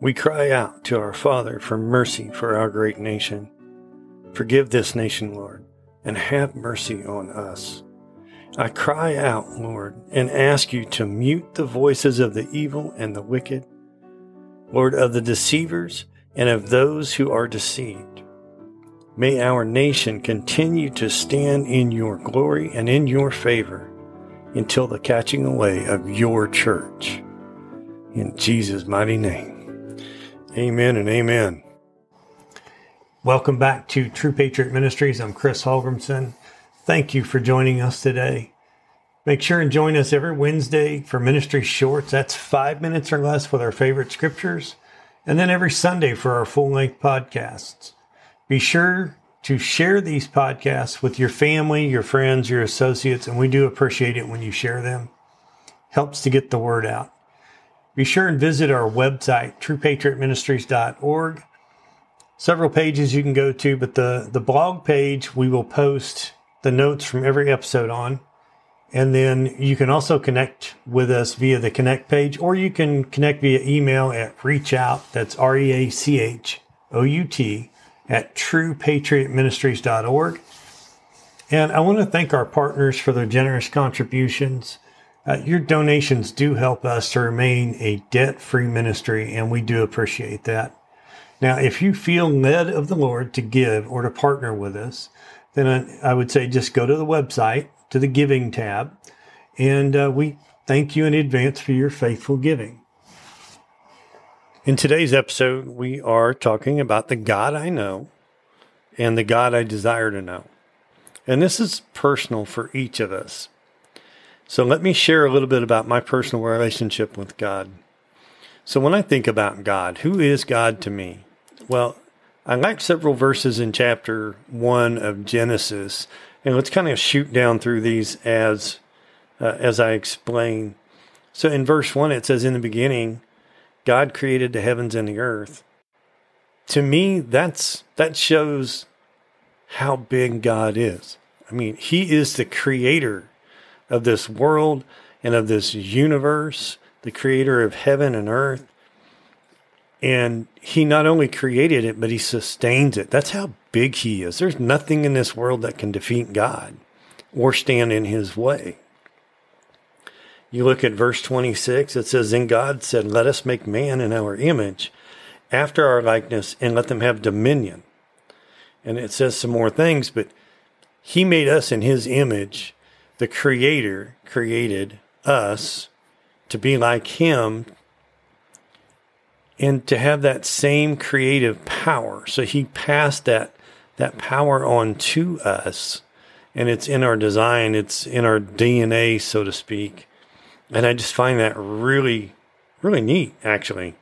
We cry out to our Father for mercy for our great nation. Forgive this nation, Lord, and have mercy on us. I cry out, Lord, and ask you to mute the voices of the evil and the wicked, Lord, of the deceivers and of those who are deceived. May our nation continue to stand in your glory and in your favor until the catching away of your church. In Jesus' mighty name. Amen and amen. Welcome back to True Patriot Ministries. I'm Chris Holgrimson. Thank you for joining us today. Make sure and join us every Wednesday for ministry shorts. That's five minutes or less with our favorite scriptures. And then every Sunday for our full length podcasts. Be sure to share these podcasts with your family, your friends, your associates, and we do appreciate it when you share them. Helps to get the word out. Be sure and visit our website, truepatriotministries.org. Several pages you can go to, but the, the blog page we will post the notes from every episode on. And then you can also connect with us via the connect page, or you can connect via email at reach out. That's R E A C H O U T at truepatriotministries.org. And I want to thank our partners for their generous contributions. Uh, your donations do help us to remain a debt free ministry, and we do appreciate that. Now, if you feel led of the Lord to give or to partner with us, then I, I would say just go to the website, to the giving tab, and uh, we thank you in advance for your faithful giving. In today's episode, we are talking about the God I know and the God I desire to know. And this is personal for each of us. So let me share a little bit about my personal relationship with God. So when I think about God, who is God to me? Well, I like several verses in chapter 1 of Genesis, and let's kind of shoot down through these as uh, as I explain. So in verse 1 it says in the beginning God created the heavens and the earth. To me that's that shows how big God is. I mean, he is the creator of this world and of this universe, the creator of heaven and earth. And he not only created it, but he sustains it. That's how big he is. There's nothing in this world that can defeat God or stand in his way. You look at verse 26, it says, Then God said, Let us make man in our image, after our likeness, and let them have dominion. And it says some more things, but he made us in his image the Creator created us to be like Him and to have that same creative power. So He passed that that power on to us, and it's in our design, it's in our DNA, so to speak. And I just find that really, really neat, actually,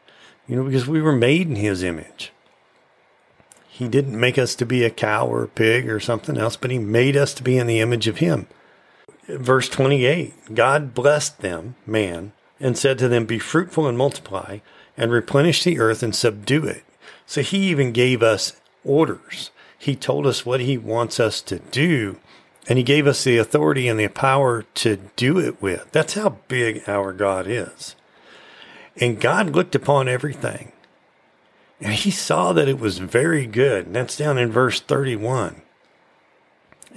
you know, because we were made in His image. He didn't make us to be a cow or a pig or something else, but He made us to be in the image of Him verse 28 God blessed them, man, and said to them, Be fruitful and multiply, and replenish the earth and subdue it. So he even gave us orders. He told us what he wants us to do, and he gave us the authority and the power to do it with. That's how big our God is. And God looked upon everything, and he saw that it was very good. And that's down in verse 31.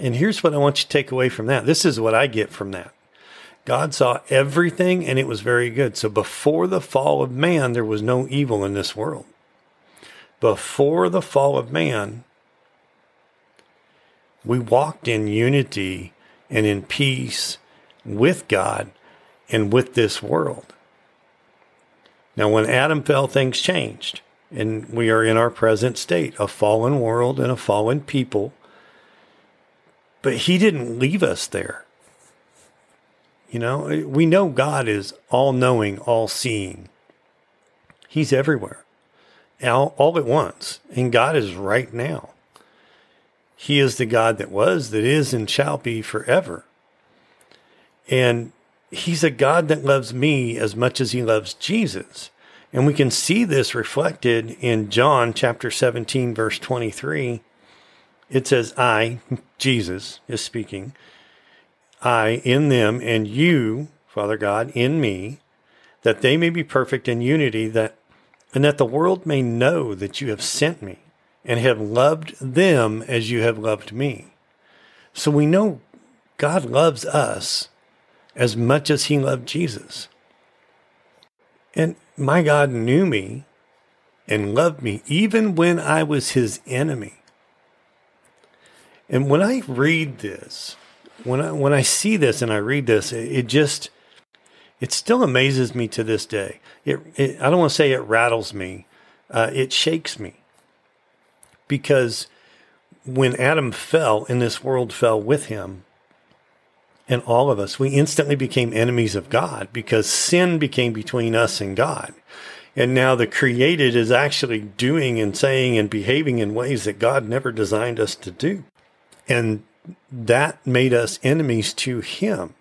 And here's what I want you to take away from that. This is what I get from that. God saw everything and it was very good. So before the fall of man, there was no evil in this world. Before the fall of man, we walked in unity and in peace with God and with this world. Now, when Adam fell, things changed, and we are in our present state a fallen world and a fallen people but he didn't leave us there. You know, we know God is all knowing, all seeing. He's everywhere, all, all at once. And God is right now. He is the God that was, that is, and shall be forever. And He's a God that loves me as much as He loves Jesus. And we can see this reflected in John chapter 17, verse 23 it says, I, Jesus is speaking, I in them and you, Father God, in me, that they may be perfect in unity, that and that the world may know that you have sent me and have loved them as you have loved me. So we know God loves us as much as he loved Jesus. And my God knew me and loved me even when I was his enemy. And when I read this, when I when I see this and I read this, it, it just it still amazes me to this day. It, it I don't want to say it rattles me, uh, it shakes me because when Adam fell and this world fell with him, and all of us, we instantly became enemies of God because sin became between us and God. And now the created is actually doing and saying and behaving in ways that God never designed us to do. And that made us enemies to him.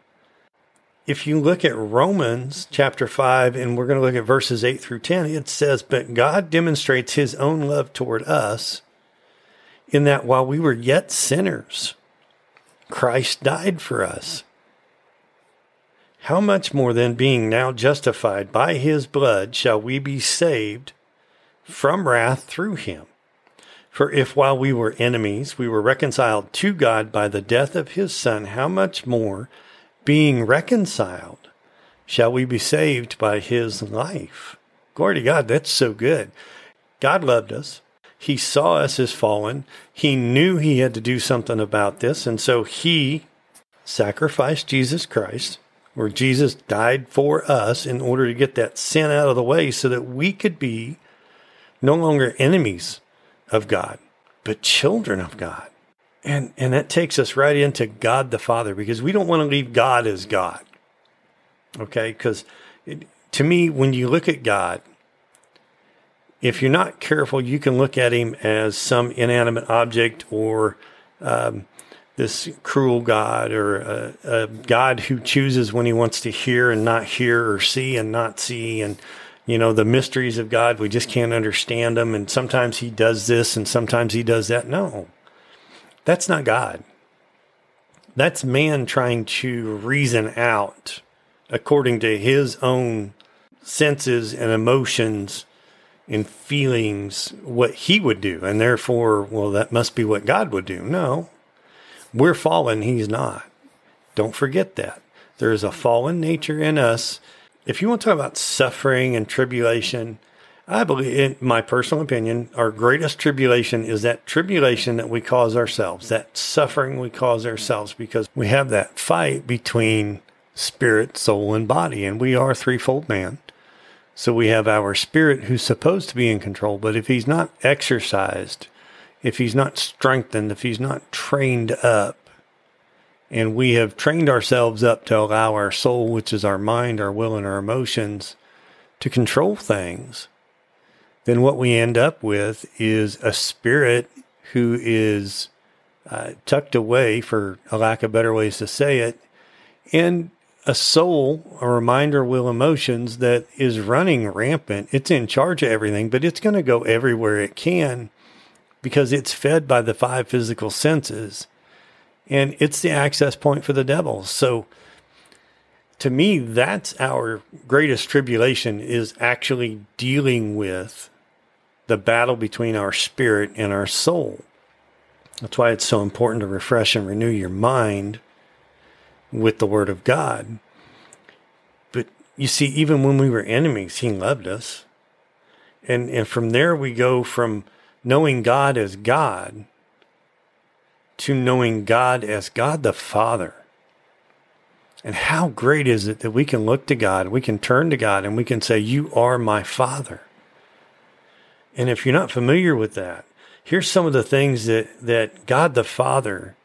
If you look at Romans chapter 5, and we're going to look at verses 8 through 10, it says, But God demonstrates his own love toward us in that while we were yet sinners, Christ died for us. How much more then, being now justified by his blood, shall we be saved from wrath through him? For if while we were enemies, we were reconciled to God by the death of his Son, how much more, being reconciled, shall we be saved by his life? Glory to God, that's so good. God loved us. He saw us as fallen. He knew he had to do something about this. And so he sacrificed Jesus Christ, where Jesus died for us in order to get that sin out of the way so that we could be no longer enemies of God, but children of God. And, and that takes us right into God the Father because we don't want to leave God as God. Okay? Because to me, when you look at God, if you're not careful, you can look at him as some inanimate object or um, this cruel God or a, a, God who chooses when he wants to hear and not hear or see and not see. And, you know, the mysteries of God, we just can't understand them. And sometimes he does this and sometimes he does that. No, that's not God. That's man trying to reason out according to his own senses and emotions and feelings what he would do. And therefore, well, that must be what God would do. No, we're fallen. He's not. Don't forget that. There is a fallen nature in us. If you want to talk about suffering and tribulation, I believe, in my personal opinion, our greatest tribulation is that tribulation that we cause ourselves, that suffering we cause ourselves, because we have that fight between spirit, soul, and body, and we are threefold man. So we have our spirit who's supposed to be in control, but if he's not exercised, if he's not strengthened, if he's not trained up, and we have trained ourselves up to allow our soul, which is our mind, our will, and our emotions, to control things, then what we end up with is a spirit who is uh, tucked away, for a lack of better ways to say it, and a soul, a reminder, will, emotions that is running rampant. It's in charge of everything, but it's going to go everywhere it can because it's fed by the five physical senses and it's the access point for the devil. So to me, that's our greatest tribulation is actually dealing with the battle between our spirit and our soul. That's why it's so important to refresh and renew your mind with the Word of God. But you see, even when we were enemies, He loved us. And, and from there, we go from knowing God as God to knowing God as God the Father. And how great is it that we can look to God, we can turn to God, and we can say, You are my Father. And if you're not familiar with that, here's some of the things that, that God the Father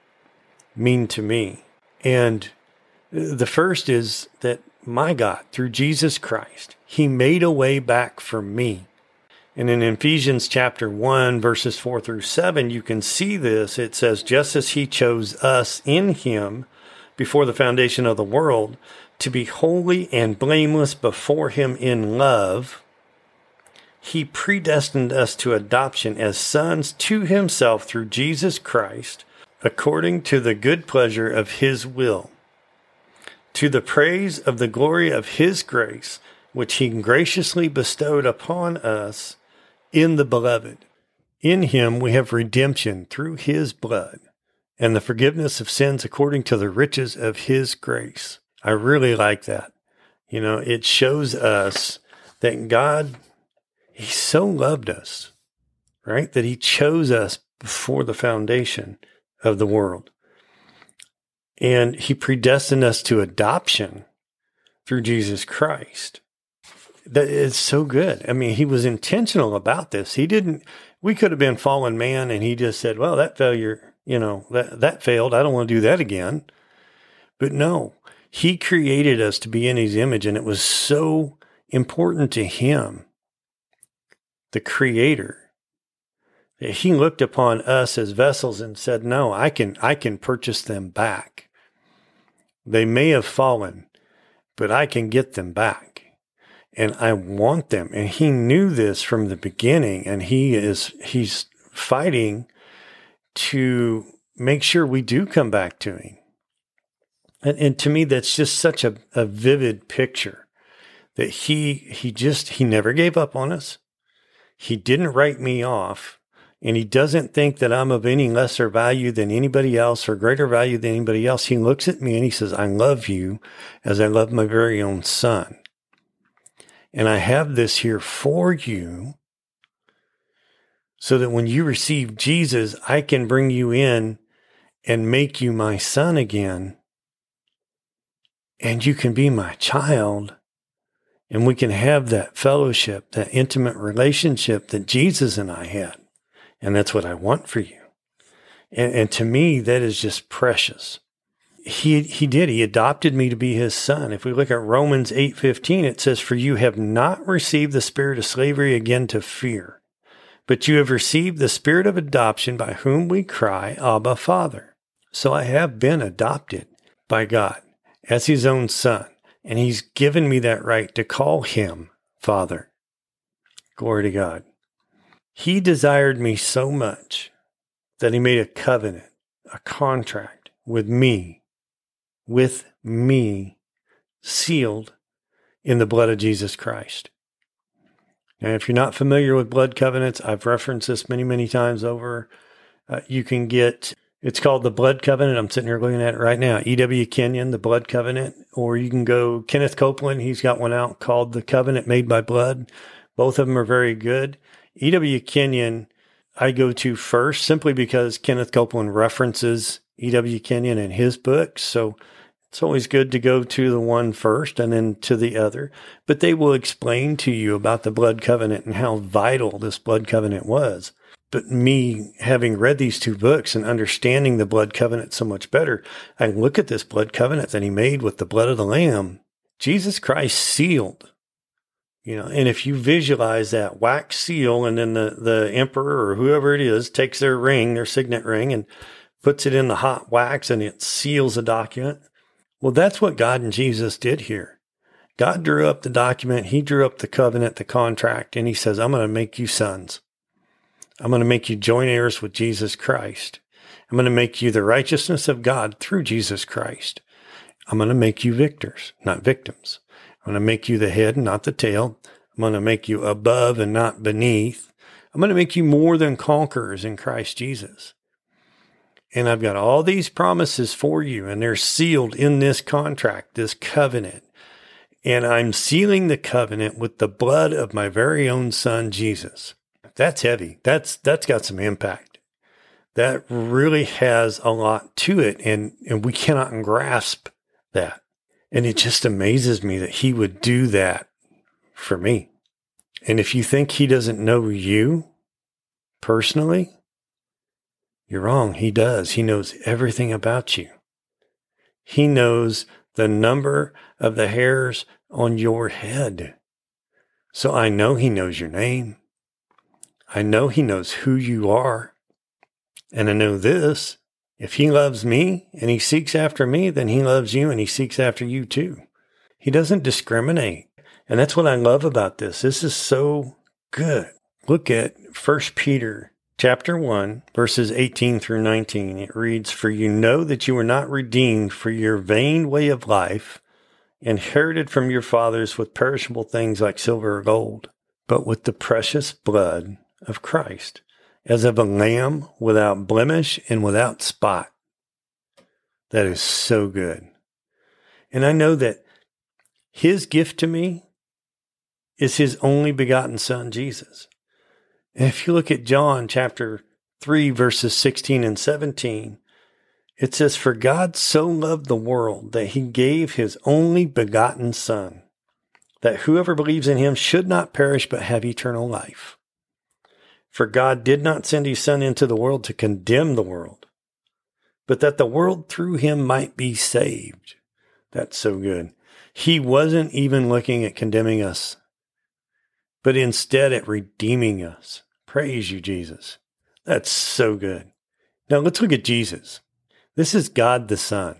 mean to me. And the first is that my God, through Jesus Christ, He made a way back for me. And in Ephesians chapter 1, verses 4 through 7, you can see this. It says, Just as He chose us in Him before the foundation of the world to be holy and blameless before Him in love, He predestined us to adoption as sons to Himself through Jesus Christ, according to the good pleasure of His will to the praise of the glory of his grace, which he graciously bestowed upon us in the beloved. In him we have redemption through his blood and the forgiveness of sins according to the riches of his grace. I really like that. You know, it shows us that God, he so loved us, right? That he chose us before the foundation of the world. And he predestined us to adoption through Jesus Christ. That is so good. I mean, he was intentional about this. He didn't, we could have been fallen man and he just said, well, that failure, you know, that, that failed. I don't want to do that again. But no, he created us to be in his image and it was so important to him, the creator, he looked upon us as vessels and said, no, I can, I can purchase them back. They may have fallen, but I can get them back and I want them. And he knew this from the beginning and he is, he's fighting to make sure we do come back to him. And, and to me, that's just such a, a vivid picture that he, he just, he never gave up on us. He didn't write me off and he doesn't think that I'm of any lesser value than anybody else or greater value than anybody else. He looks at me and he says, I love you as I love my very own son. And I have this here for you so that when you receive Jesus, I can bring you in and make you my son again. And you can be my child. And we can have that fellowship, that intimate relationship that Jesus and I had. And that's what I want for you. And, and to me, that is just precious he he did. He adopted me to be his son. If we look at romans 8:15 it says for you have not received the spirit of slavery again to fear but you have received the spirit of adoption by whom we cry abba father. So i have been adopted by god as his own son and he's given me that right to call him father. Glory to god. He desired me so much that he made a covenant a contract with me with me sealed in the blood of Jesus Christ. Now, if you're not familiar with blood covenants, I've referenced this many, many times over. Uh, you can get it's called the Blood Covenant. I'm sitting here looking at it right now. E.W. Kenyon, the Blood Covenant, or you can go Kenneth Copeland. He's got one out called The Covenant Made by Blood. Both of them are very good. E.W. Kenyon, I go to first simply because Kenneth Copeland references E.W. Kenyon in his books. So it's always good to go to the one first and then to the other, but they will explain to you about the blood covenant and how vital this blood covenant was. But me having read these two books and understanding the blood covenant so much better, I look at this blood covenant that he made with the blood of the lamb. Jesus Christ sealed, you know, and if you visualize that wax seal and then the, the emperor or whoever it is takes their ring, their signet ring and puts it in the hot wax and it seals a document well, that's what God and Jesus did here. God drew up the document, He drew up the covenant, the contract, and He says, I'm going to make you sons. I'm going to make you joint heirs with Jesus Christ. I'm going to make you the righteousness of God through Jesus Christ. I'm going to make you victors, not victims. I'm going to make you the head not the tail. I'm going to make you above and not beneath. I'm going to make you more than conquerors in Christ Jesus. And I've got all these promises for you, and they're sealed in this contract, this covenant. And I'm sealing the covenant with the blood of my very own son, Jesus. That's heavy. That's, that's got some impact. That really has a lot to it. And, and we cannot grasp that. And it just amazes me that he would do that for me. And if you think he doesn't know you personally, you're wrong. He does. He knows everything about you. He knows the number of the hairs on your head. So I know He knows your name. I know He knows who you are. And I know this if He loves me and He seeks after me, then He loves you and He seeks after you too. He doesn't discriminate. And that's what I love about this. This is so good. Look at First Peter chapter 1, verses 18 through 19. It reads, For you know that you were not redeemed for your vain way of life inherited from your fathers with perishable things like silver or gold, but with the precious blood of Christ, as of a lamb without blemish and without spot. That is so good. And I know that his gift to me is his only begotten son, Jesus. If you look at John chapter 3, verses 16 and 17, it says, For God so loved the world that he gave his only begotten Son, that whoever believes in him should not perish but have eternal life. For God did not send his Son into the world to condemn the world, but that the world through him might be saved. That's so good. He wasn't even looking at condemning us, but instead at redeeming us. Praise you, Jesus. That's so good. Now let's look at Jesus. This is God the Son.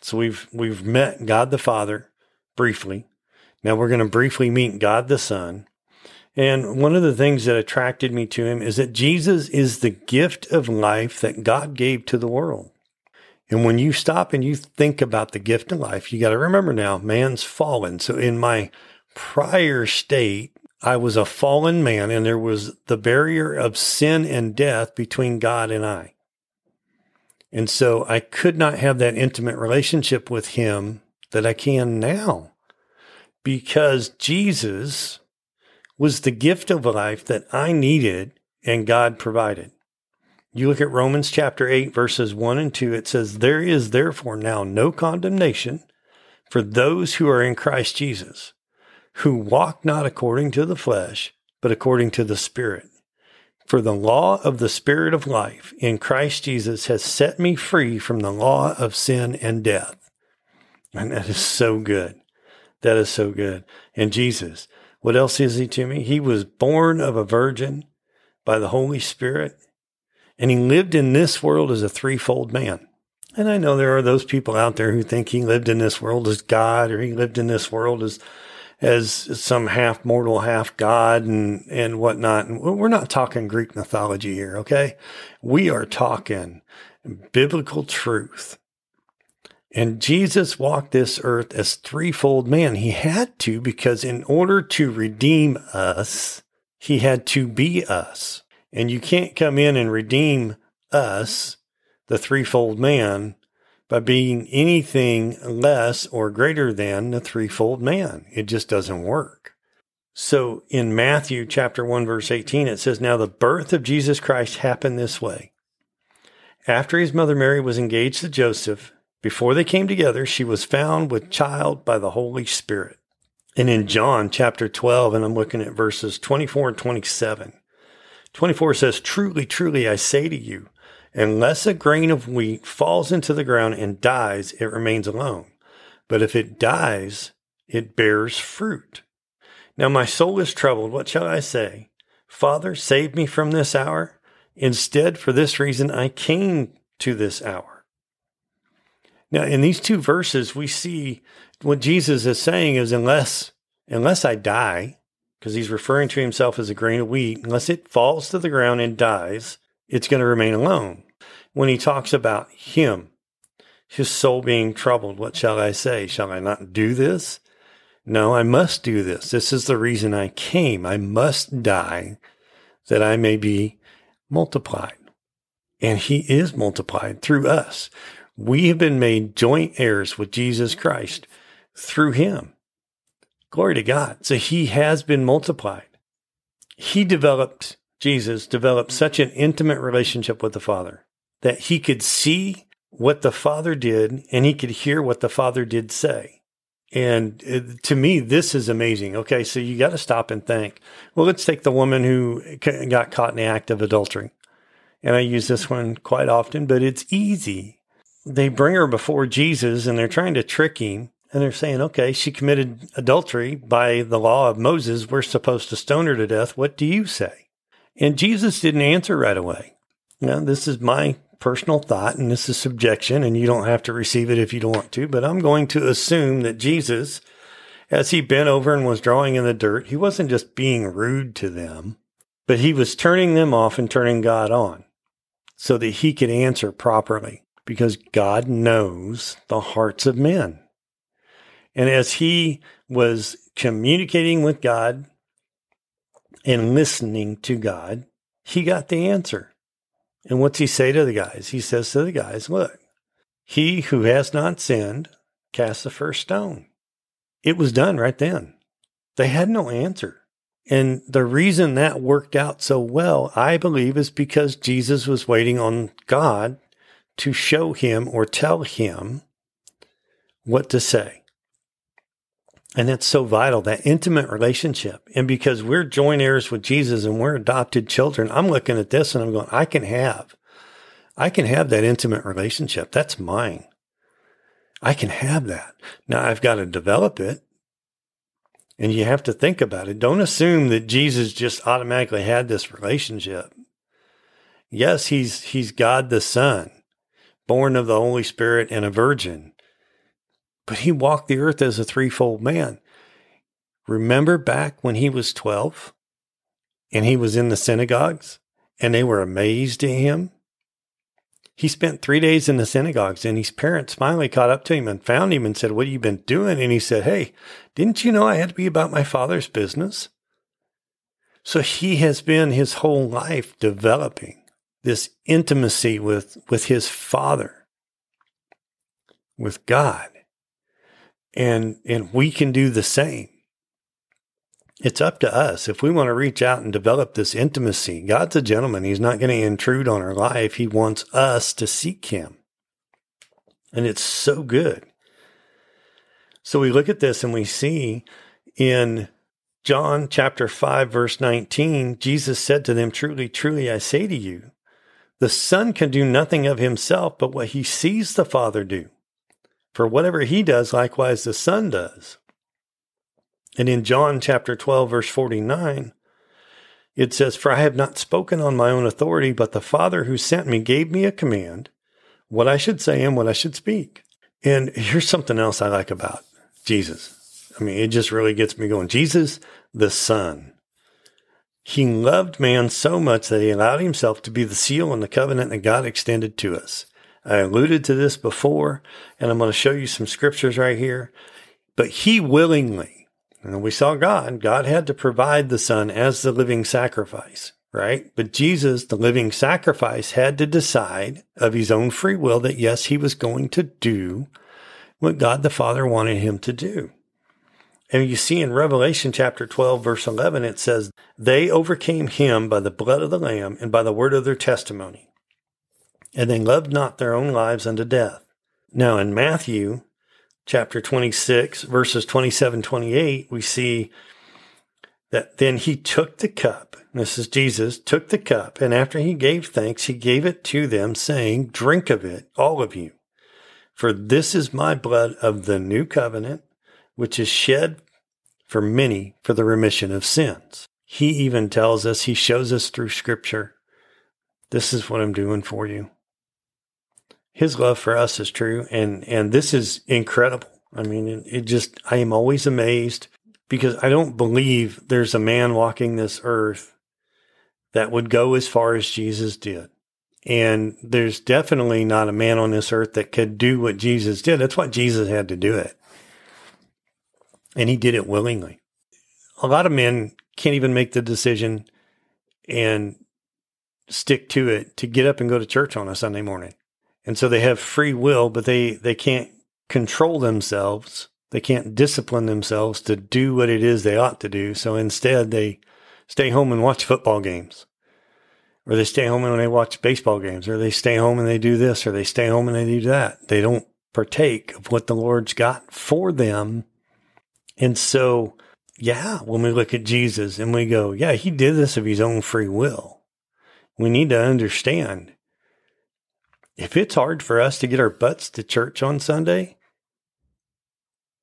So we've we've met God the Father briefly. Now we're going to briefly meet God the Son. And one of the things that attracted me to him is that Jesus is the gift of life that God gave to the world. And when you stop and you think about the gift of life, you got to remember now, man's fallen. So in my prior state, I was a fallen man and there was the barrier of sin and death between God and I. And so I could not have that intimate relationship with him that I can now because Jesus was the gift of life that I needed and God provided. You look at Romans chapter 8, verses 1 and 2, it says, There is therefore now no condemnation for those who are in Christ Jesus, who walk not according to the flesh, but according to the Spirit. For the law of the Spirit of life in Christ Jesus has set me free from the law of sin and death. And that is so good. That is so good. And Jesus, what else is he to me? He was born of a virgin by the Holy Spirit, and he lived in this world as a threefold man. And I know there are those people out there who think he lived in this world as God or he lived in this world as as some half mortal, half God and, and whatnot. And we're not talking Greek mythology here. Okay. We are talking biblical truth. And Jesus walked this earth as threefold man. He had to because in order to redeem us, he had to be us. And you can't come in and redeem us, the threefold man, by being anything less or greater than the threefold man. It just doesn't work. So in Matthew chapter 1 verse 18 it says now the birth of Jesus Christ happened this way. After his mother Mary was engaged to Joseph, before they came together, she was found with child by the Holy Spirit. And in John chapter 12 and I'm looking at verses 24 and 27. 24 says, Truly, truly, I say to you, Unless a grain of wheat falls into the ground and dies, it remains alone. But if it dies, it bears fruit. Now my soul is troubled. What shall I say? Father, save me from this hour. Instead, for this reason, I came to this hour. Now, in these two verses, we see what Jesus is saying is unless, unless I die, because he's referring to himself as a grain of wheat, unless it falls to the ground and dies, it's going to remain alone. When he talks about him, his soul being troubled, what shall I say? Shall I not do this? No, I must do this. This is the reason I came. I must die that I may be multiplied. And he is multiplied through us. We have been made joint heirs with Jesus Christ through him. Glory to God. So he has been multiplied. He developed Jesus developed such an intimate relationship with the Father that he could see what the Father did and he could hear what the Father did say. And it, to me, this is amazing. Okay, so you got to stop and think. Well, let's take the woman who got caught in the act of adultery. And I use this one quite often, but it's easy. They bring her before Jesus and they're trying to trick him. And they're saying, okay, she committed adultery by the law of Moses. We're supposed to stone her to death. What do you say? And Jesus didn't answer right away. Now, this is my personal thought and this is subjection, and you don't have to receive it if you don't want to, but I'm going to assume that Jesus, as he bent over and was drawing in the dirt, he wasn't just being rude to them, but he was turning them off and turning God on so that he could answer properly because God knows the hearts of men. And as he was communicating with God and listening to God, he got the answer. And what's he say to the guys? He says to the guys, look, he who has not sinned, cast the first stone. It was done right then. They had no answer. And the reason that worked out so well, I believe, is because Jesus was waiting on God to show him or tell him what to say. And that's so vital, that intimate relationship. And because we're joint heirs with Jesus and we're adopted children, I'm looking at this and I'm going, I can have, I can have that intimate relationship. That's mine. I can have that. Now I've got to develop it. And you have to think about it. Don't assume that Jesus just automatically had this relationship. Yes, he's, he's God the Son, born of the Holy Spirit and a virgin, but he walked the earth as a threefold man. Remember back when he was 12 and he was in the synagogues and they were amazed at him? He spent three days in the synagogues and his parents finally caught up to him and found him and said, What have you been doing? And he said, Hey, didn't you know I had to be about my father's business? So he has been his whole life developing this intimacy with, with his father, with God. And, and we can do the same. It's up to us. If we want to reach out and develop this intimacy, God's a gentleman. He's not going to intrude on our life. He wants us to seek him. And it's so good. So we look at this and we see in John chapter 5, verse 19, Jesus said to them, Truly, truly, I say to you, the Son can do nothing of himself but what he sees the Father do. For whatever he does, likewise the Son does. And in John chapter 12, verse 49, it says, For I have not spoken on my own authority, but the Father who sent me gave me a command, what I should say and what I should speak. And here's something else I like about Jesus. I mean, it just really gets me going. Jesus, the Son. He loved man so much that he allowed himself to be the seal and the covenant that God extended to us. I alluded to this before, and I'm going to show you some scriptures right here. But he willingly, and we saw God. God had to provide the Son as the living sacrifice, right? But Jesus, the living sacrifice, had to decide of his own free will that yes, he was going to do what God the Father wanted him to do. And you see in Revelation chapter 12, verse 11, it says, They overcame him by the blood of the Lamb and by the word of their testimony. And they loved not their own lives unto death. Now in Matthew chapter 26, verses 27, 28, we see that then he took the cup. This is Jesus, took the cup, and after he gave thanks, he gave it to them, saying, Drink of it, all of you. For this is my blood of the new covenant, which is shed for many for the remission of sins. He even tells us, he shows us through scripture, this is what I'm doing for you his love for us is true. And, and this is incredible. I mean, it, it just, I am always amazed because I don't believe there's a man walking this earth that would go as far as Jesus did. And there's definitely not a man on this earth that could do what Jesus did. That's why Jesus had to do it. And he did it willingly. A lot of men can't even make the decision and stick to it to get up and go to church on a Sunday morning. And so they have free will, but they, they can't control themselves. They can't discipline themselves to do what it is they ought to do. So instead, they stay home and watch football games, or they stay home and they watch baseball games, or they stay home and they do this, or they stay home and they do that. They don't partake of what the Lord's got for them. And so, yeah, when we look at Jesus and we go, yeah, he did this of his own free will, we need to understand if it's hard for us to get our butts to church on Sunday,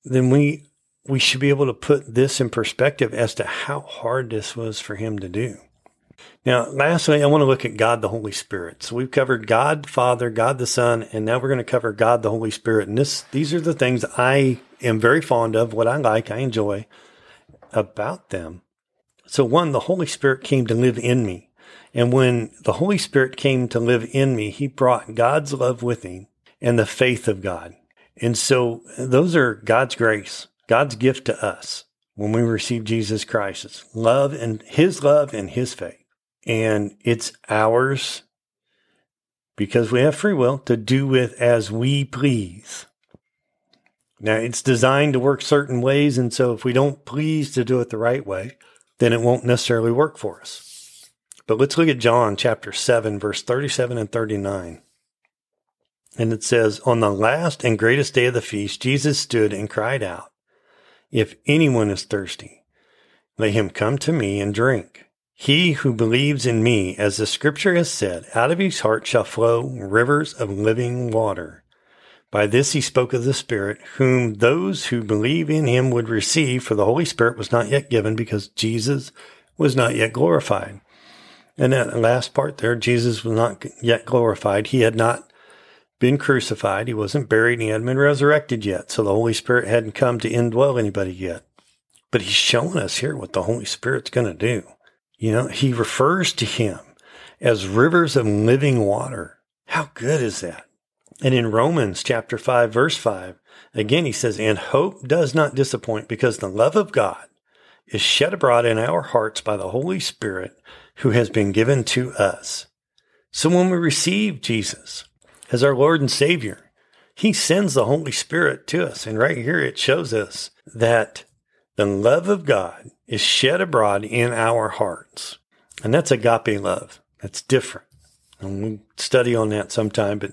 then we we should be able to put this in perspective as to how hard this was for him to do. Now, lastly, I want to look at God the Holy Spirit. So we've covered God the Father, God the Son, and now we're going to cover God the Holy Spirit. And this these are the things I am very fond of, what I like, I enjoy about them. So one, the Holy Spirit came to live in me. And when the Holy Spirit came to live in me, he brought God's love with him and the faith of God. And so those are God's grace, God's gift to us when we receive Jesus Christ. It's love and his love and his faith. And it's ours because we have free will to do with as we please. Now it's designed to work certain ways. And so if we don't please to do it the right way, then it won't necessarily work for us. But let's look at John chapter 7, verse 37 and 39. And it says, On the last and greatest day of the feast, Jesus stood and cried out, If anyone is thirsty, let him come to me and drink. He who believes in me, as the scripture has said, out of his heart shall flow rivers of living water. By this he spoke of the Spirit, whom those who believe in him would receive, for the Holy Spirit was not yet given because Jesus was not yet glorified. And that last part there, Jesus was not yet glorified. He had not been crucified. He wasn't buried. He hadn't been resurrected yet. So the Holy Spirit hadn't come to indwell anybody yet. But he's showing us here what the Holy Spirit's going to do. You know, he refers to him as rivers of living water. How good is that? And in Romans chapter 5, verse 5, again he says, And hope does not disappoint because the love of God is shed abroad in our hearts by the Holy Spirit who has been given to us. So when we receive Jesus, as our Lord and Savior. He sends the Holy Spirit to us. And right here it shows us that the love of God is shed abroad in our hearts. And that's agape love. That's different. And we'll study on that sometime, but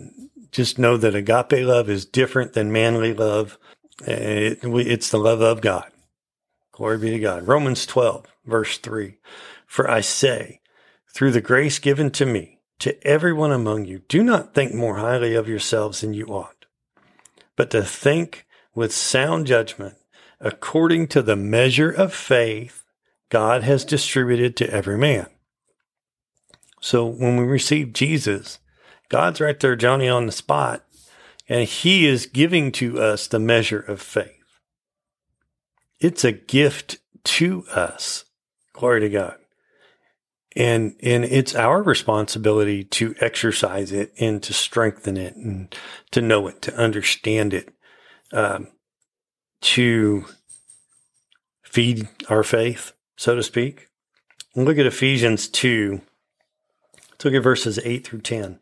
just know that agape love is different than manly love. It, it's the love of God. Glory be to God. Romans 12, verse 3. For I say, through the grace given to me, to everyone among you, do not think more highly of yourselves than you ought, but to think with sound judgment according to the measure of faith God has distributed to every man. So when we receive Jesus, God's right there, Johnny, on the spot, and He is giving to us the measure of faith. It's a gift to us. Glory to God and and it's our responsibility to exercise it and to strengthen it and to know it to understand it um, to feed our faith so to speak. Look at ephesians 2 let's look at verses 8 through 10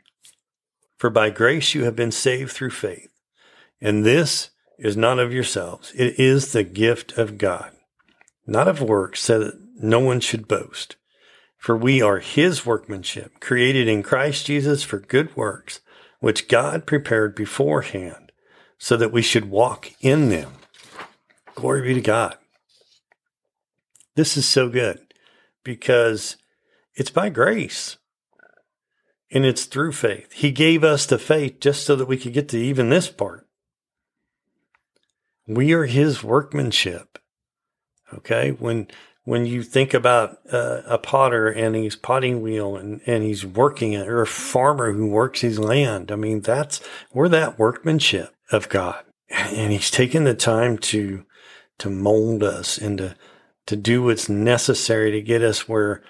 for by grace you have been saved through faith and this is not of yourselves. It is the gift of god not of works so that no one should boast for we are his workmanship, created in Christ Jesus for good works, which God prepared beforehand so that we should walk in them. Glory be to God. This is so good because it's by grace and it's through faith. He gave us the faith just so that we could get to even this part. We are his workmanship. Okay. When when you think about uh, a potter and his potting wheel and, and he's working it, or a farmer who works his land, I mean, that's, we're that workmanship of God. And he's taken the time to, to mold us and to, to do what's necessary to get us where,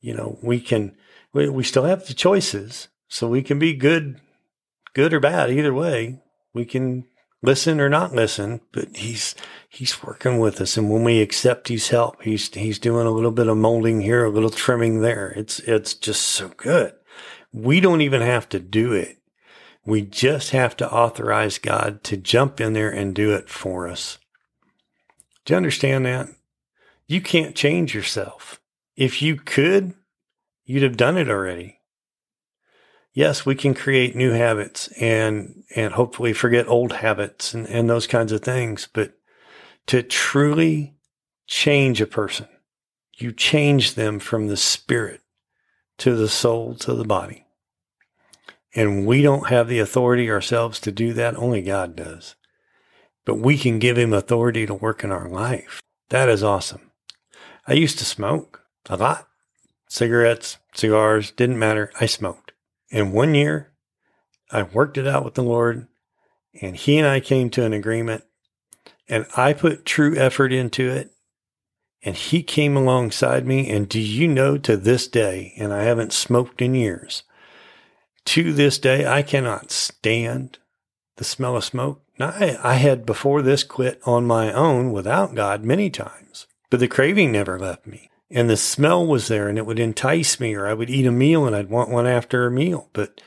you know, we can, we, we still have the choices. So we can be good, good or bad, either way. We can listen or not listen, but he's he's working with us. And when we accept his help, he's he's doing a little bit of molding here, a little trimming there. It's it's just so good. We don't even have to do it. We just have to authorize God to jump in there and do it for us. Do you understand that? You can't change yourself. If you could, you'd have done it already yes, we can create new habits and, and hopefully forget old habits and, and those kinds of things. But to truly change a person, you change them from the spirit to the soul to the body. And we don't have the authority ourselves to do that. Only God does. But we can give him authority to work in our life. That is awesome. I used to smoke a lot. Cigarettes, cigars, didn't matter. I smoked. In one year, I worked it out with the Lord, and He and I came to an agreement, and I put true effort into it, and He came alongside me. And do you know to this day, and I haven't smoked in years, to this day, I cannot stand the smell of smoke. Now, I, I had before this quit on my own without God many times, but the craving never left me. And the smell was there and it would entice me, or I would eat a meal and I'd want one after a meal, but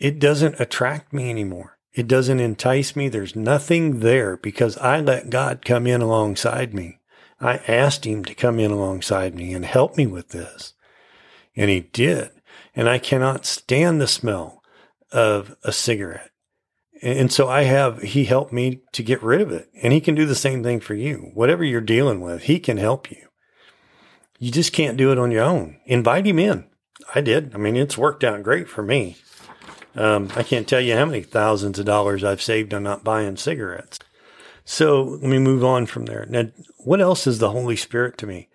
it doesn't attract me anymore. It doesn't entice me. There's nothing there because I let God come in alongside me. I asked him to come in alongside me and help me with this. And he did. And I cannot stand the smell of a cigarette. And so I have, he helped me to get rid of it. And he can do the same thing for you. Whatever you're dealing with, he can help you. You just can't do it on your own. Invite him in. I did. I mean, it's worked out great for me. Um, I can't tell you how many thousands of dollars I've saved on not buying cigarettes. So let me move on from there. Now, what else is the Holy Spirit to me?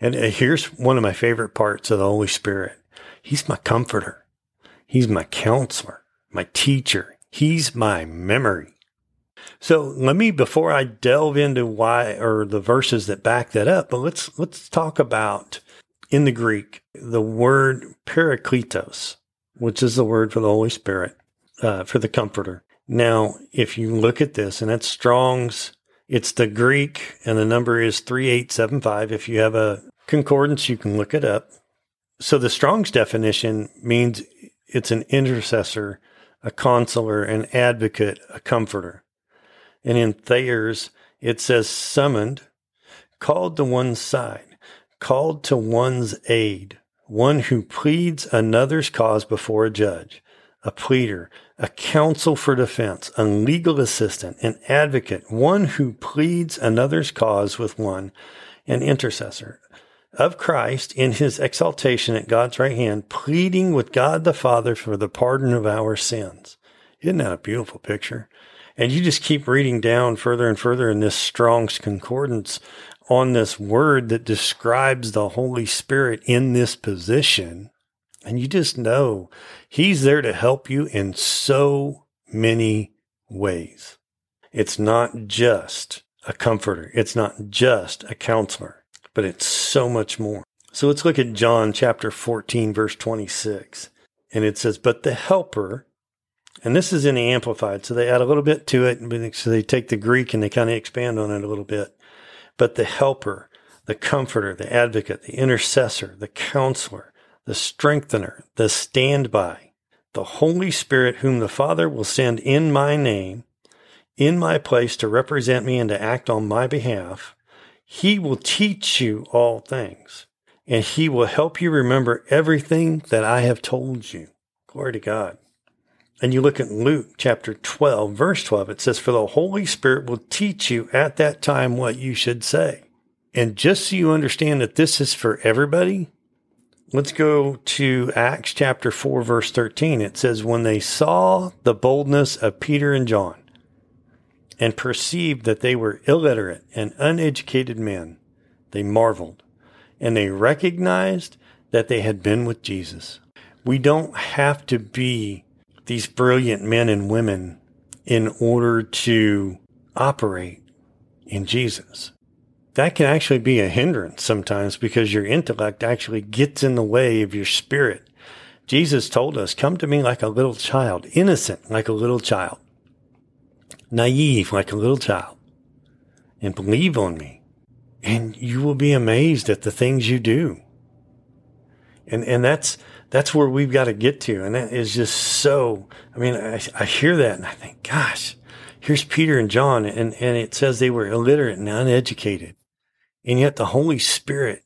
And uh, here's one of my favorite parts of the Holy Spirit. He's my comforter. He's my counselor, my teacher. He's my memory. So let me, before I delve into why or the verses that back that up, but let's, let's talk about in the Greek, the word parakletos, which is the word for the Holy Spirit, uh, for the comforter. Now, if you look at this, and that's Strong's, it's the Greek, and the number is 3875. If you have a concordance, you can look it up. So the Strong's definition means it's an intercessor, a consoler, an advocate, a comforter. And in Thayer's, it says summoned, called to one's side, called to one's aid, one who pleads another's cause before a judge, a pleader, a counsel for defense, a legal assistant, an advocate, one who pleads another's cause with one, an intercessor of Christ in his exaltation at God's right hand, pleading with God the Father for the pardon of our sins. Isn't that a beautiful picture? And you just keep reading down further and further in this Strong's Concordance on this word that describes the Holy Spirit in this position. And you just know he's there to help you in so many ways. It's not just a comforter. It's not just a counselor, but it's so much more. So let's look at John chapter 14, verse 26. And it says, But the helper, and this is in the Amplified, so they add a little bit to it. So they take the Greek and they kind of expand on it a little bit. But the helper, the comforter, the advocate, the intercessor, the counselor, the strengthener, the standby, the Holy Spirit, whom the Father will send in my name, in my place to represent me and to act on my behalf, he will teach you all things, and he will help you remember everything that I have told you. Glory to God. And you look at Luke chapter 12, verse 12, it says, For the Holy Spirit will teach you at that time what you should say. And just so you understand that this is for everybody, let's go to Acts chapter 4, verse 13. It says, When they saw the boldness of Peter and John and perceived that they were illiterate and uneducated men, they marveled and they recognized that they had been with Jesus. We don't have to be these brilliant men and women in order to operate in Jesus. That can actually be a hindrance sometimes because your intellect actually gets in the way of your spirit. Jesus told us, come to me like a little child, innocent like a little child, naive like a little child, and believe on me. And you will be amazed at the things you do. And, and that's, that's where we've got to get to. And that is just so, I mean, I, I hear that and I think, gosh, here's Peter and John and, and it says they were illiterate and uneducated. And yet the Holy Spirit,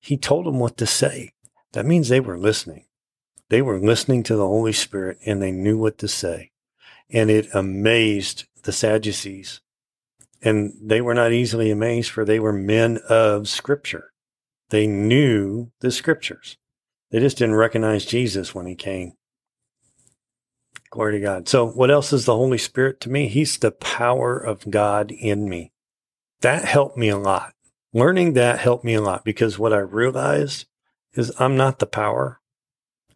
he told them what to say. That means they were listening. They were listening to the Holy Spirit and they knew what to say. And it amazed the Sadducees. And they were not easily amazed for they were men of scripture. They knew the scriptures. They just didn't recognize Jesus when he came. Glory to God. So, what else is the Holy Spirit to me? He's the power of God in me. That helped me a lot. Learning that helped me a lot because what I realized is I'm not the power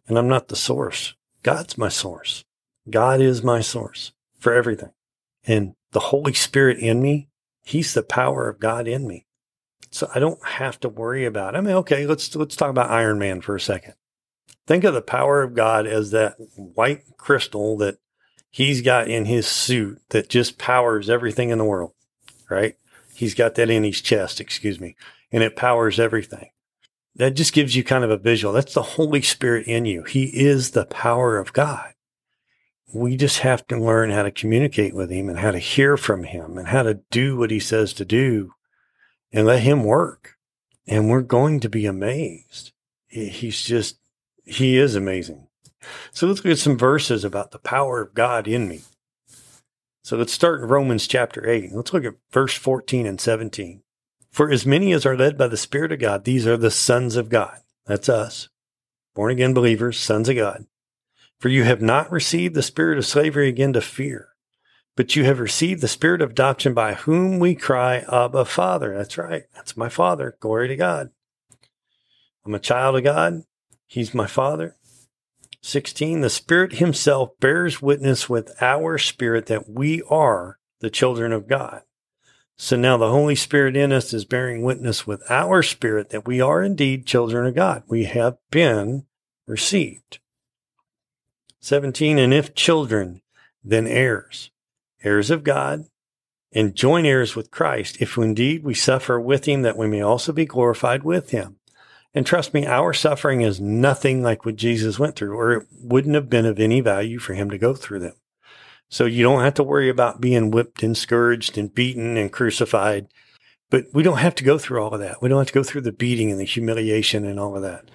and I'm not the source. God's my source. God is my source for everything. And the Holy Spirit in me, He's the power of God in me. So I don't have to worry about. It. I mean, okay, let's let's talk about Iron Man for a second. Think of the power of God as that white crystal that he's got in his suit that just powers everything in the world, right? He's got that in his chest, excuse me, and it powers everything. That just gives you kind of a visual. That's the Holy Spirit in you. He is the power of God. We just have to learn how to communicate with him and how to hear from him and how to do what he says to do and let him work. And we're going to be amazed. He's just, he is amazing. So let's look at some verses about the power of God in me. So let's start in Romans chapter 8. Let's look at verse 14 and 17. For as many as are led by the Spirit of God, these are the sons of God. That's us, born again believers, sons of God. For you have not received the spirit of slavery again to fear, but you have received the spirit of adoption by whom we cry, Abba, Father. That's right. That's my Father. Glory to God. I'm a child of God. He's my Father. 16. The Spirit Himself bears witness with our spirit that we are the children of God. So now the Holy Spirit in us is bearing witness with our spirit that we are indeed children of God. We have been received. 17. And if children, then heirs, heirs of God, and joint heirs with Christ, if indeed we suffer with him, that we may also be glorified with him. And trust me, our suffering is nothing like what Jesus went through, or it wouldn't have been of any value for him to go through them. So you don't have to worry about being whipped and scourged and beaten and crucified. But we don't have to go through all of that. We don't have to go through the beating and the humiliation and all of that.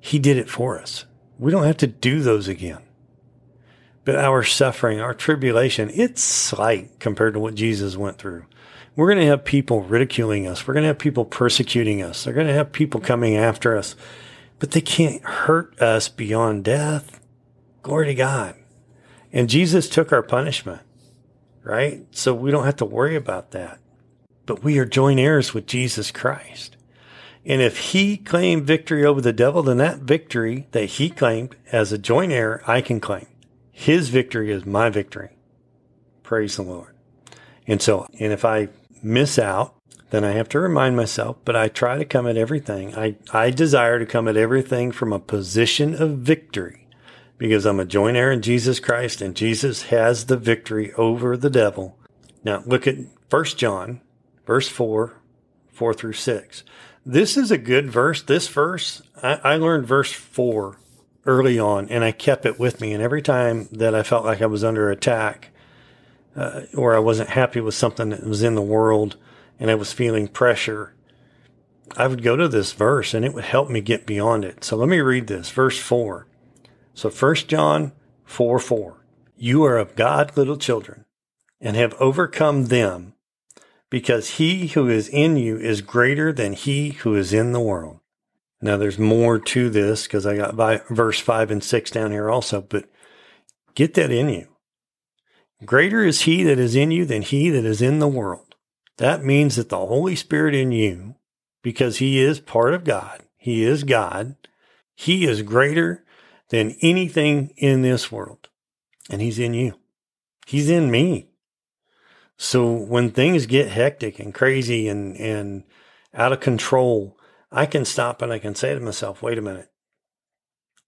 He did it for us. We don't have to do those again. But our suffering, our tribulation, it's slight compared to what Jesus went through. We're going to have people ridiculing us. We're going to have people persecuting us. They're going to have people coming after us, but they can't hurt us beyond death. Glory to God. And Jesus took our punishment, right? So we don't have to worry about that. But we are joint heirs with Jesus Christ. And if he claimed victory over the devil, then that victory that he claimed as a joint heir, I can claim. His victory is my victory. Praise the Lord. And so, and if I miss out, then I have to remind myself, but I try to come at everything. I, I desire to come at everything from a position of victory because I'm a joint heir in Jesus Christ and Jesus has the victory over the devil. Now look at 1 John, verse 4, 4 through 6. This is a good verse. This verse, I, I learned verse 4 early on and I kept it with me. And every time that I felt like I was under attack uh, or I wasn't happy with something that was in the world and I was feeling pressure, I would go to this verse and it would help me get beyond it. So let me read this. Verse 4. So 1 John 4 4. You are of God, little children, and have overcome them, because he who is in you is greater than he who is in the world. Now there's more to this because I got by verse 5 and 6 down here also, but get that in you. Greater is he that is in you than he that is in the world. That means that the Holy Spirit in you, because he is part of God, he is God, he is greater than anything in this world. And He's in you, He's in me. So when things get hectic and crazy and, and out of control, I can stop and I can say to myself, wait a minute.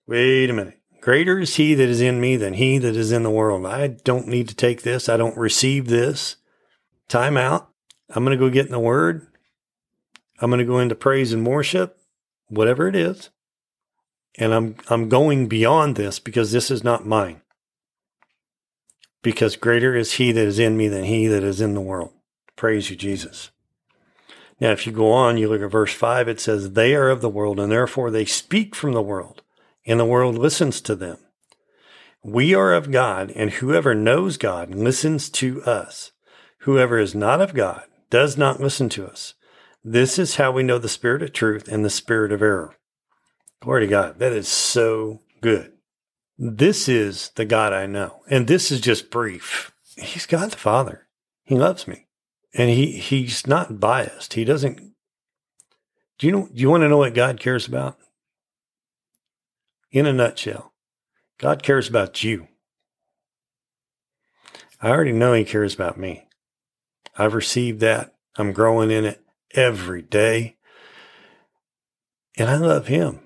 Wait a minute. Greater is he that is in me than he that is in the world. I don't need to take this. I don't receive this. Time out. I'm going to go get in the word. I'm going to go into praise and worship, whatever it is. And I'm, I'm going beyond this because this is not mine. Because greater is he that is in me than he that is in the world. Praise you, Jesus. Now, if you go on, you look at verse 5, it says, They are of the world, and therefore they speak from the world, and the world listens to them. We are of God, and whoever knows God listens to us. Whoever is not of God does not listen to us. This is how we know the spirit of truth and the spirit of error. Glory to God. That is so good. This is the God I know. And this is just brief. He's God the Father. He loves me. And he, he's not biased. He doesn't. Do you know, do you want to know what God cares about? In a nutshell, God cares about you. I already know he cares about me. I've received that. I'm growing in it every day. And I love him.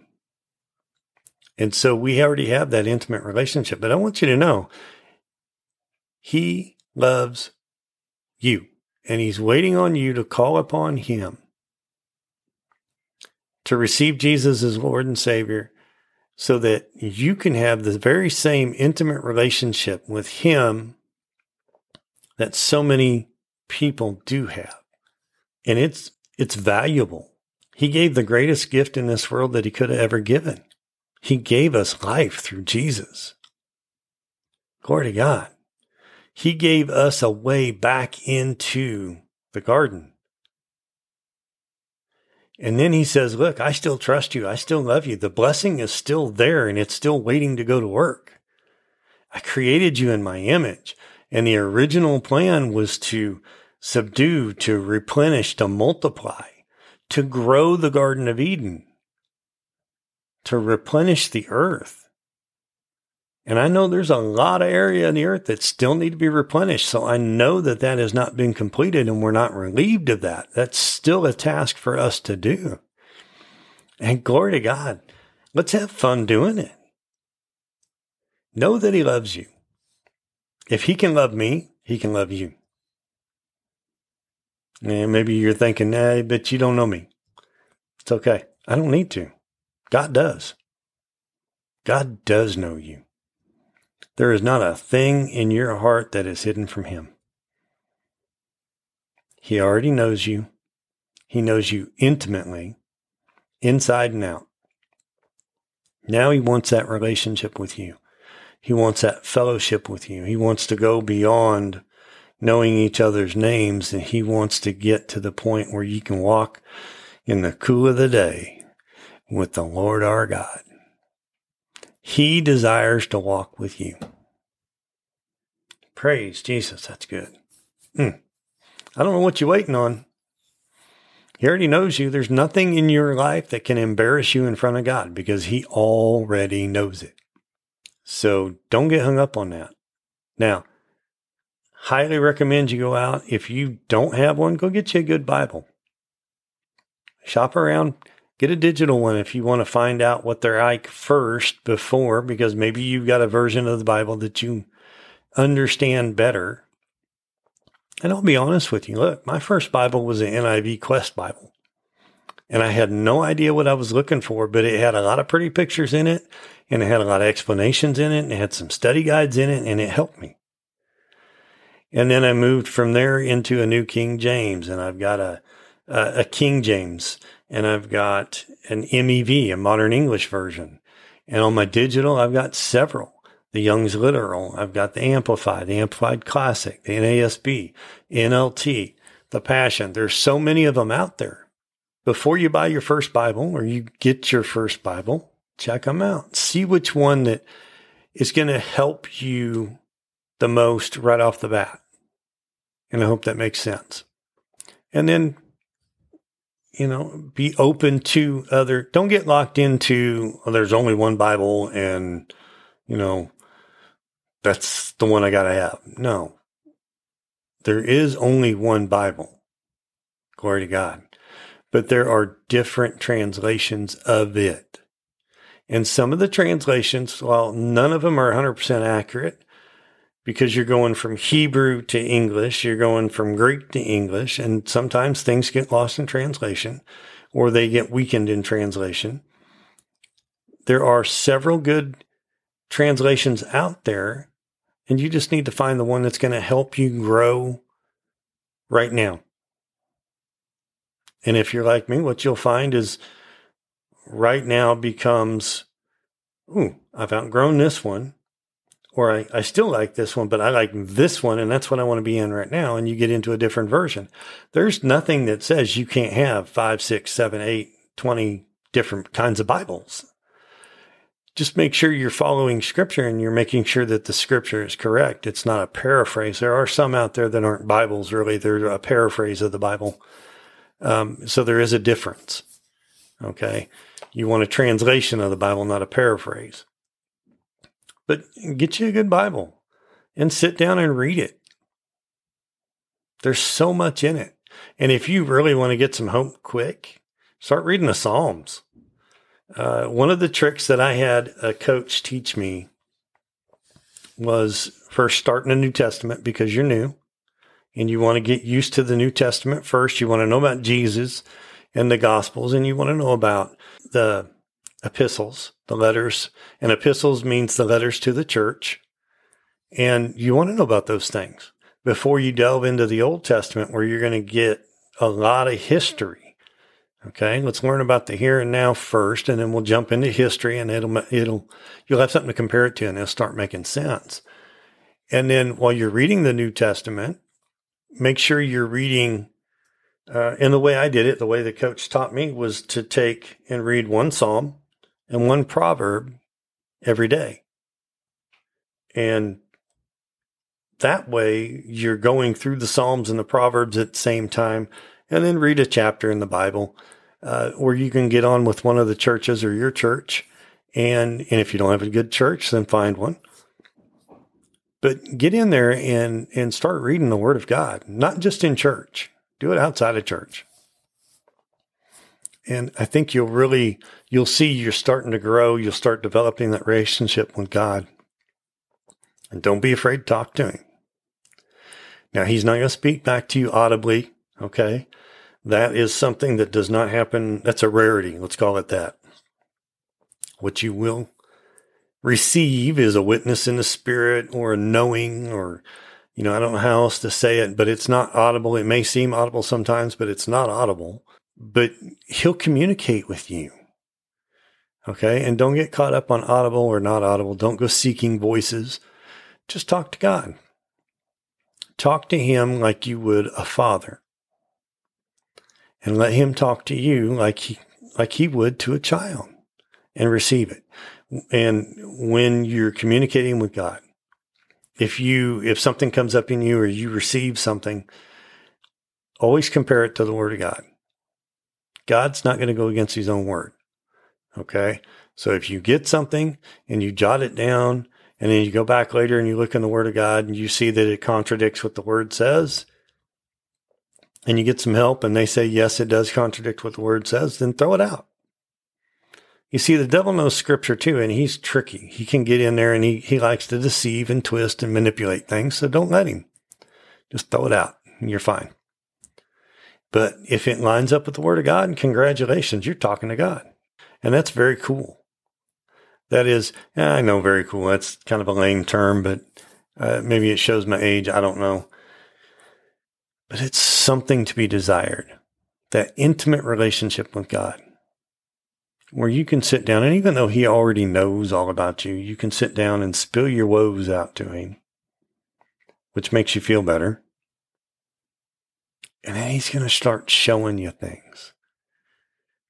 And so we already have that intimate relationship. But I want you to know He loves you, and He's waiting on you to call upon Him to receive Jesus as Lord and Savior so that you can have the very same intimate relationship with Him that so many people do have. And it's, it's valuable. He gave the greatest gift in this world that he could have ever given. He gave us life through Jesus. Glory to God. He gave us a way back into the garden. And then he says, Look, I still trust you. I still love you. The blessing is still there and it's still waiting to go to work. I created you in my image. And the original plan was to subdue, to replenish, to multiply, to grow the Garden of Eden, to replenish the earth. And I know there's a lot of area in the earth that still need to be replenished. So I know that that has not been completed and we're not relieved of that. That's still a task for us to do. And glory to God. Let's have fun doing it. Know that he loves you. If he can love me, he can love you. And maybe you're thinking, nah, but you don't know me. It's okay. I don't need to. God does. God does know you. There is not a thing in your heart that is hidden from Him. He already knows you. He knows you intimately, inside and out. Now He wants that relationship with you. He wants that fellowship with you. He wants to go beyond knowing each other's names and He wants to get to the point where you can walk in the cool of the day with the Lord our God. He desires to walk with you. Praise Jesus. That's good. Mm. I don't know what you're waiting on. He already knows you. There's nothing in your life that can embarrass you in front of God because He already knows it. So don't get hung up on that. Now, highly recommend you go out. If you don't have one, go get you a good Bible. Shop around, Get a digital one if you want to find out what they're like first before, because maybe you've got a version of the Bible that you understand better. And I'll be honest with you. Look, my first Bible was an NIV Quest Bible. And I had no idea what I was looking for, but it had a lot of pretty pictures in it and it had a lot of explanations in it and it had some study guides in it and it helped me. And then I moved from there into a new King James and I've got a, a, a King James and I've got an MEV, a modern English version. And on my digital, I've got several. The Young's Literal, I've got the Amplified, the Amplified Classic, the NASB, NLT, the Passion. There's so many of them out there. Before you buy your first Bible or you get your first Bible, check them out. See which one that is going to help you the most right off the bat. And I hope that makes sense. And then you know, be open to other, don't get locked into, well, there's only one Bible and, you know, that's the one I got to have. No, there is only one Bible. Glory to God. But there are different translations of it. And some of the translations, while none of them are 100% accurate, because you're going from Hebrew to English, you're going from Greek to English, and sometimes things get lost in translation or they get weakened in translation. There are several good translations out there, and you just need to find the one that's going to help you grow right now. And if you're like me, what you'll find is right now becomes, ooh, I've outgrown this one or I, I still like this one, but I like this one, and that's what I want to be in right now. And you get into a different version. There's nothing that says you can't have five, six, seven, eight, 20 different kinds of Bibles. Just make sure you're following scripture and you're making sure that the scripture is correct. It's not a paraphrase. There are some out there that aren't Bibles, really. They're a paraphrase of the Bible. Um, so there is a difference. Okay. You want a translation of the Bible, not a paraphrase. But get you a good Bible and sit down and read it. There's so much in it. And if you really want to get some hope quick, start reading the Psalms. Uh, one of the tricks that I had a coach teach me was first starting the New Testament because you're new and you want to get used to the New Testament first. You want to know about Jesus and the Gospels, and you want to know about the epistles, the letters. And epistles means the letters to the church. And you want to know about those things before you delve into the Old Testament, where you're going to get a lot of history. Okay, let's learn about the here and now first, and then we'll jump into history, and it'll it'll you'll have something to compare it to, and it'll start making sense. And then while you're reading the New Testament, make sure you're reading. Uh, and the way I did it, the way the coach taught me was to take and read one psalm and one proverb every day. And that way you're going through the Psalms and the Proverbs at the same time, and then read a chapter in the Bible, uh, or you can get on with one of the churches or your church. And, and if you don't have a good church, then find one. But get in there and, and start reading the Word of God, not just in church. Do it outside of church. And I think you'll really, you'll see you're starting to grow. You'll start developing that relationship with God. And don't be afraid to talk to him. Now, he's not going to speak back to you audibly. Okay. That is something that does not happen. That's a rarity. Let's call it that. What you will receive is a witness in the spirit or a knowing or, you know, I don't know how else to say it, but it's not audible. It may seem audible sometimes, but it's not audible but he'll communicate with you. Okay. And don't get caught up on audible or not audible. Don't go seeking voices. Just talk to God. Talk to him like you would a father. And let him talk to you like he, like he would to a child and receive it. And when you're communicating with God, if you, if something comes up in you or you receive something, always compare it to the word of God. God's not going to go against his own word. Okay. So if you get something and you jot it down and then you go back later and you look in the word of God and you see that it contradicts what the word says and you get some help and they say, yes, it does contradict what the word says, then throw it out. You see, the devil knows scripture too, and he's tricky. He can get in there and he, he likes to deceive and twist and manipulate things. So don't let him. Just throw it out and you're fine. But if it lines up with the Word of God, congratulations, you're talking to God. And that's very cool. That is, I know very cool. That's kind of a lame term, but uh, maybe it shows my age. I don't know. But it's something to be desired that intimate relationship with God where you can sit down. And even though He already knows all about you, you can sit down and spill your woes out to Him, which makes you feel better. And then he's going to start showing you things.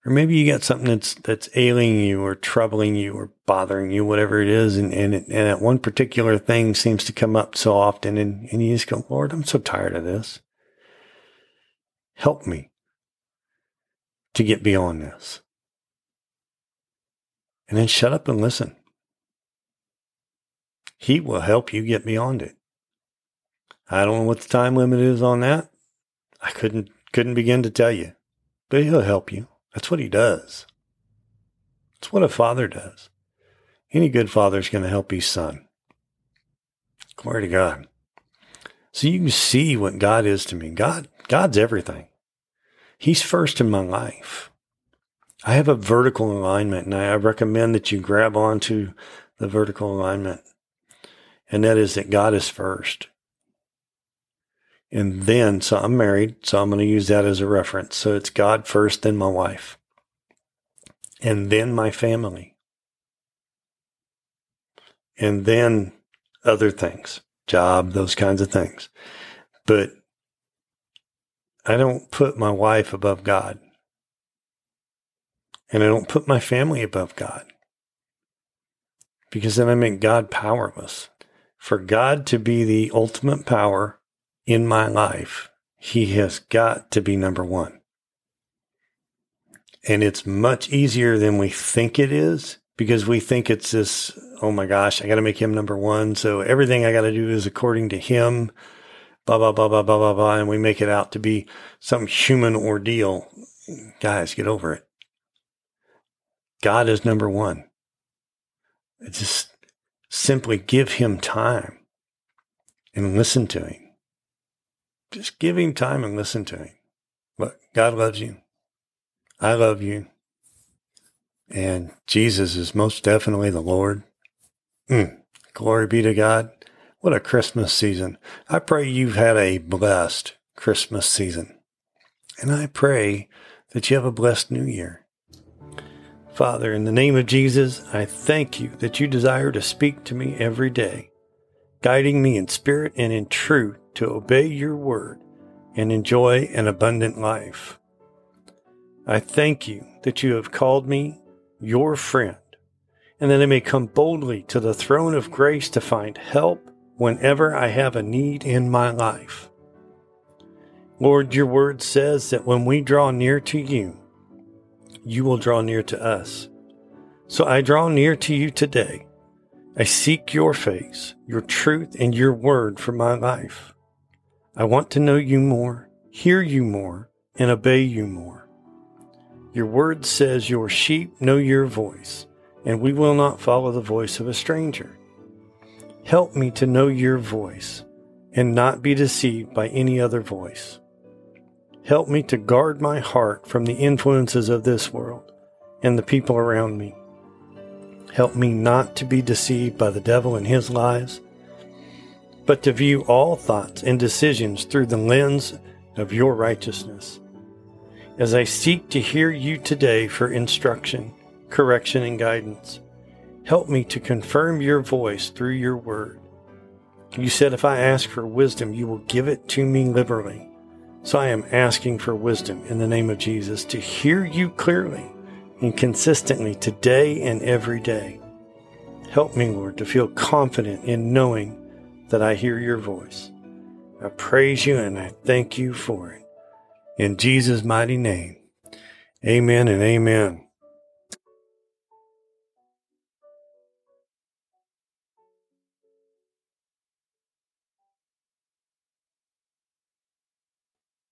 Or maybe you got something that's, that's ailing you or troubling you or bothering you, whatever it is. And, and, it, and that one particular thing seems to come up so often. And, and you just go, Lord, I'm so tired of this. Help me to get beyond this. And then shut up and listen. He will help you get beyond it. I don't know what the time limit is on that. I couldn't couldn't begin to tell you. But he'll help you. That's what he does. That's what a father does. Any good father is going to help his son. Glory to God. So you can see what God is to me. God, God's everything. He's first in my life. I have a vertical alignment and I recommend that you grab onto the vertical alignment. And that is that God is first. And then, so I'm married, so I'm going to use that as a reference. So it's God first, then my wife, and then my family, and then other things, job, those kinds of things. But I don't put my wife above God. And I don't put my family above God. Because then I make God powerless. For God to be the ultimate power in my life, he has got to be number one. And it's much easier than we think it is because we think it's this, oh my gosh, I got to make him number one. So everything I got to do is according to him, blah, blah, blah, blah, blah, blah, blah. And we make it out to be some human ordeal. Guys, get over it. God is number one. Just simply give him time and listen to him. Just give him time and listen to him. But God loves you. I love you. And Jesus is most definitely the Lord. Mm, glory be to God. What a Christmas season. I pray you've had a blessed Christmas season. And I pray that you have a blessed new year. Father, in the name of Jesus, I thank you that you desire to speak to me every day, guiding me in spirit and in truth to obey your word and enjoy an abundant life. I thank you that you have called me your friend, and that I may come boldly to the throne of grace to find help whenever I have a need in my life. Lord, your word says that when we draw near to you, you will draw near to us. So I draw near to you today. I seek your face, your truth, and your word for my life. I want to know you more, hear you more, and obey you more. Your word says your sheep know your voice, and we will not follow the voice of a stranger. Help me to know your voice and not be deceived by any other voice. Help me to guard my heart from the influences of this world and the people around me. Help me not to be deceived by the devil and his lies, but to view all thoughts and decisions through the lens of your righteousness. As I seek to hear you today for instruction, correction, and guidance, help me to confirm your voice through your word. You said if I ask for wisdom, you will give it to me liberally. So I am asking for wisdom in the name of Jesus to hear you clearly and consistently today and every day. Help me, Lord, to feel confident in knowing that I hear your voice. I praise you and I thank you for it. In Jesus' mighty name, amen and amen.